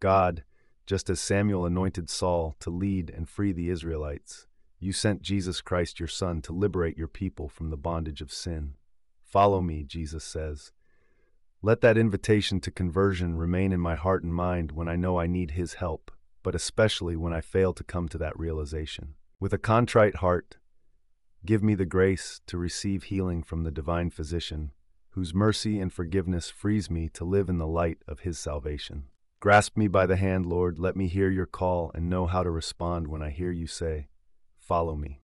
God, just as Samuel anointed Saul to lead and free the Israelites, you sent Jesus Christ, your Son, to liberate your people from the bondage of sin. Follow me, Jesus says. Let that invitation to conversion remain in my heart and mind when I know I need His help, but especially when I fail to come to that realization. With a contrite heart, give me the grace to receive healing from the divine physician, whose mercy and forgiveness frees me to live in the light of His salvation. Grasp me by the hand, Lord. Let me hear your call and know how to respond when I hear you say, Follow me.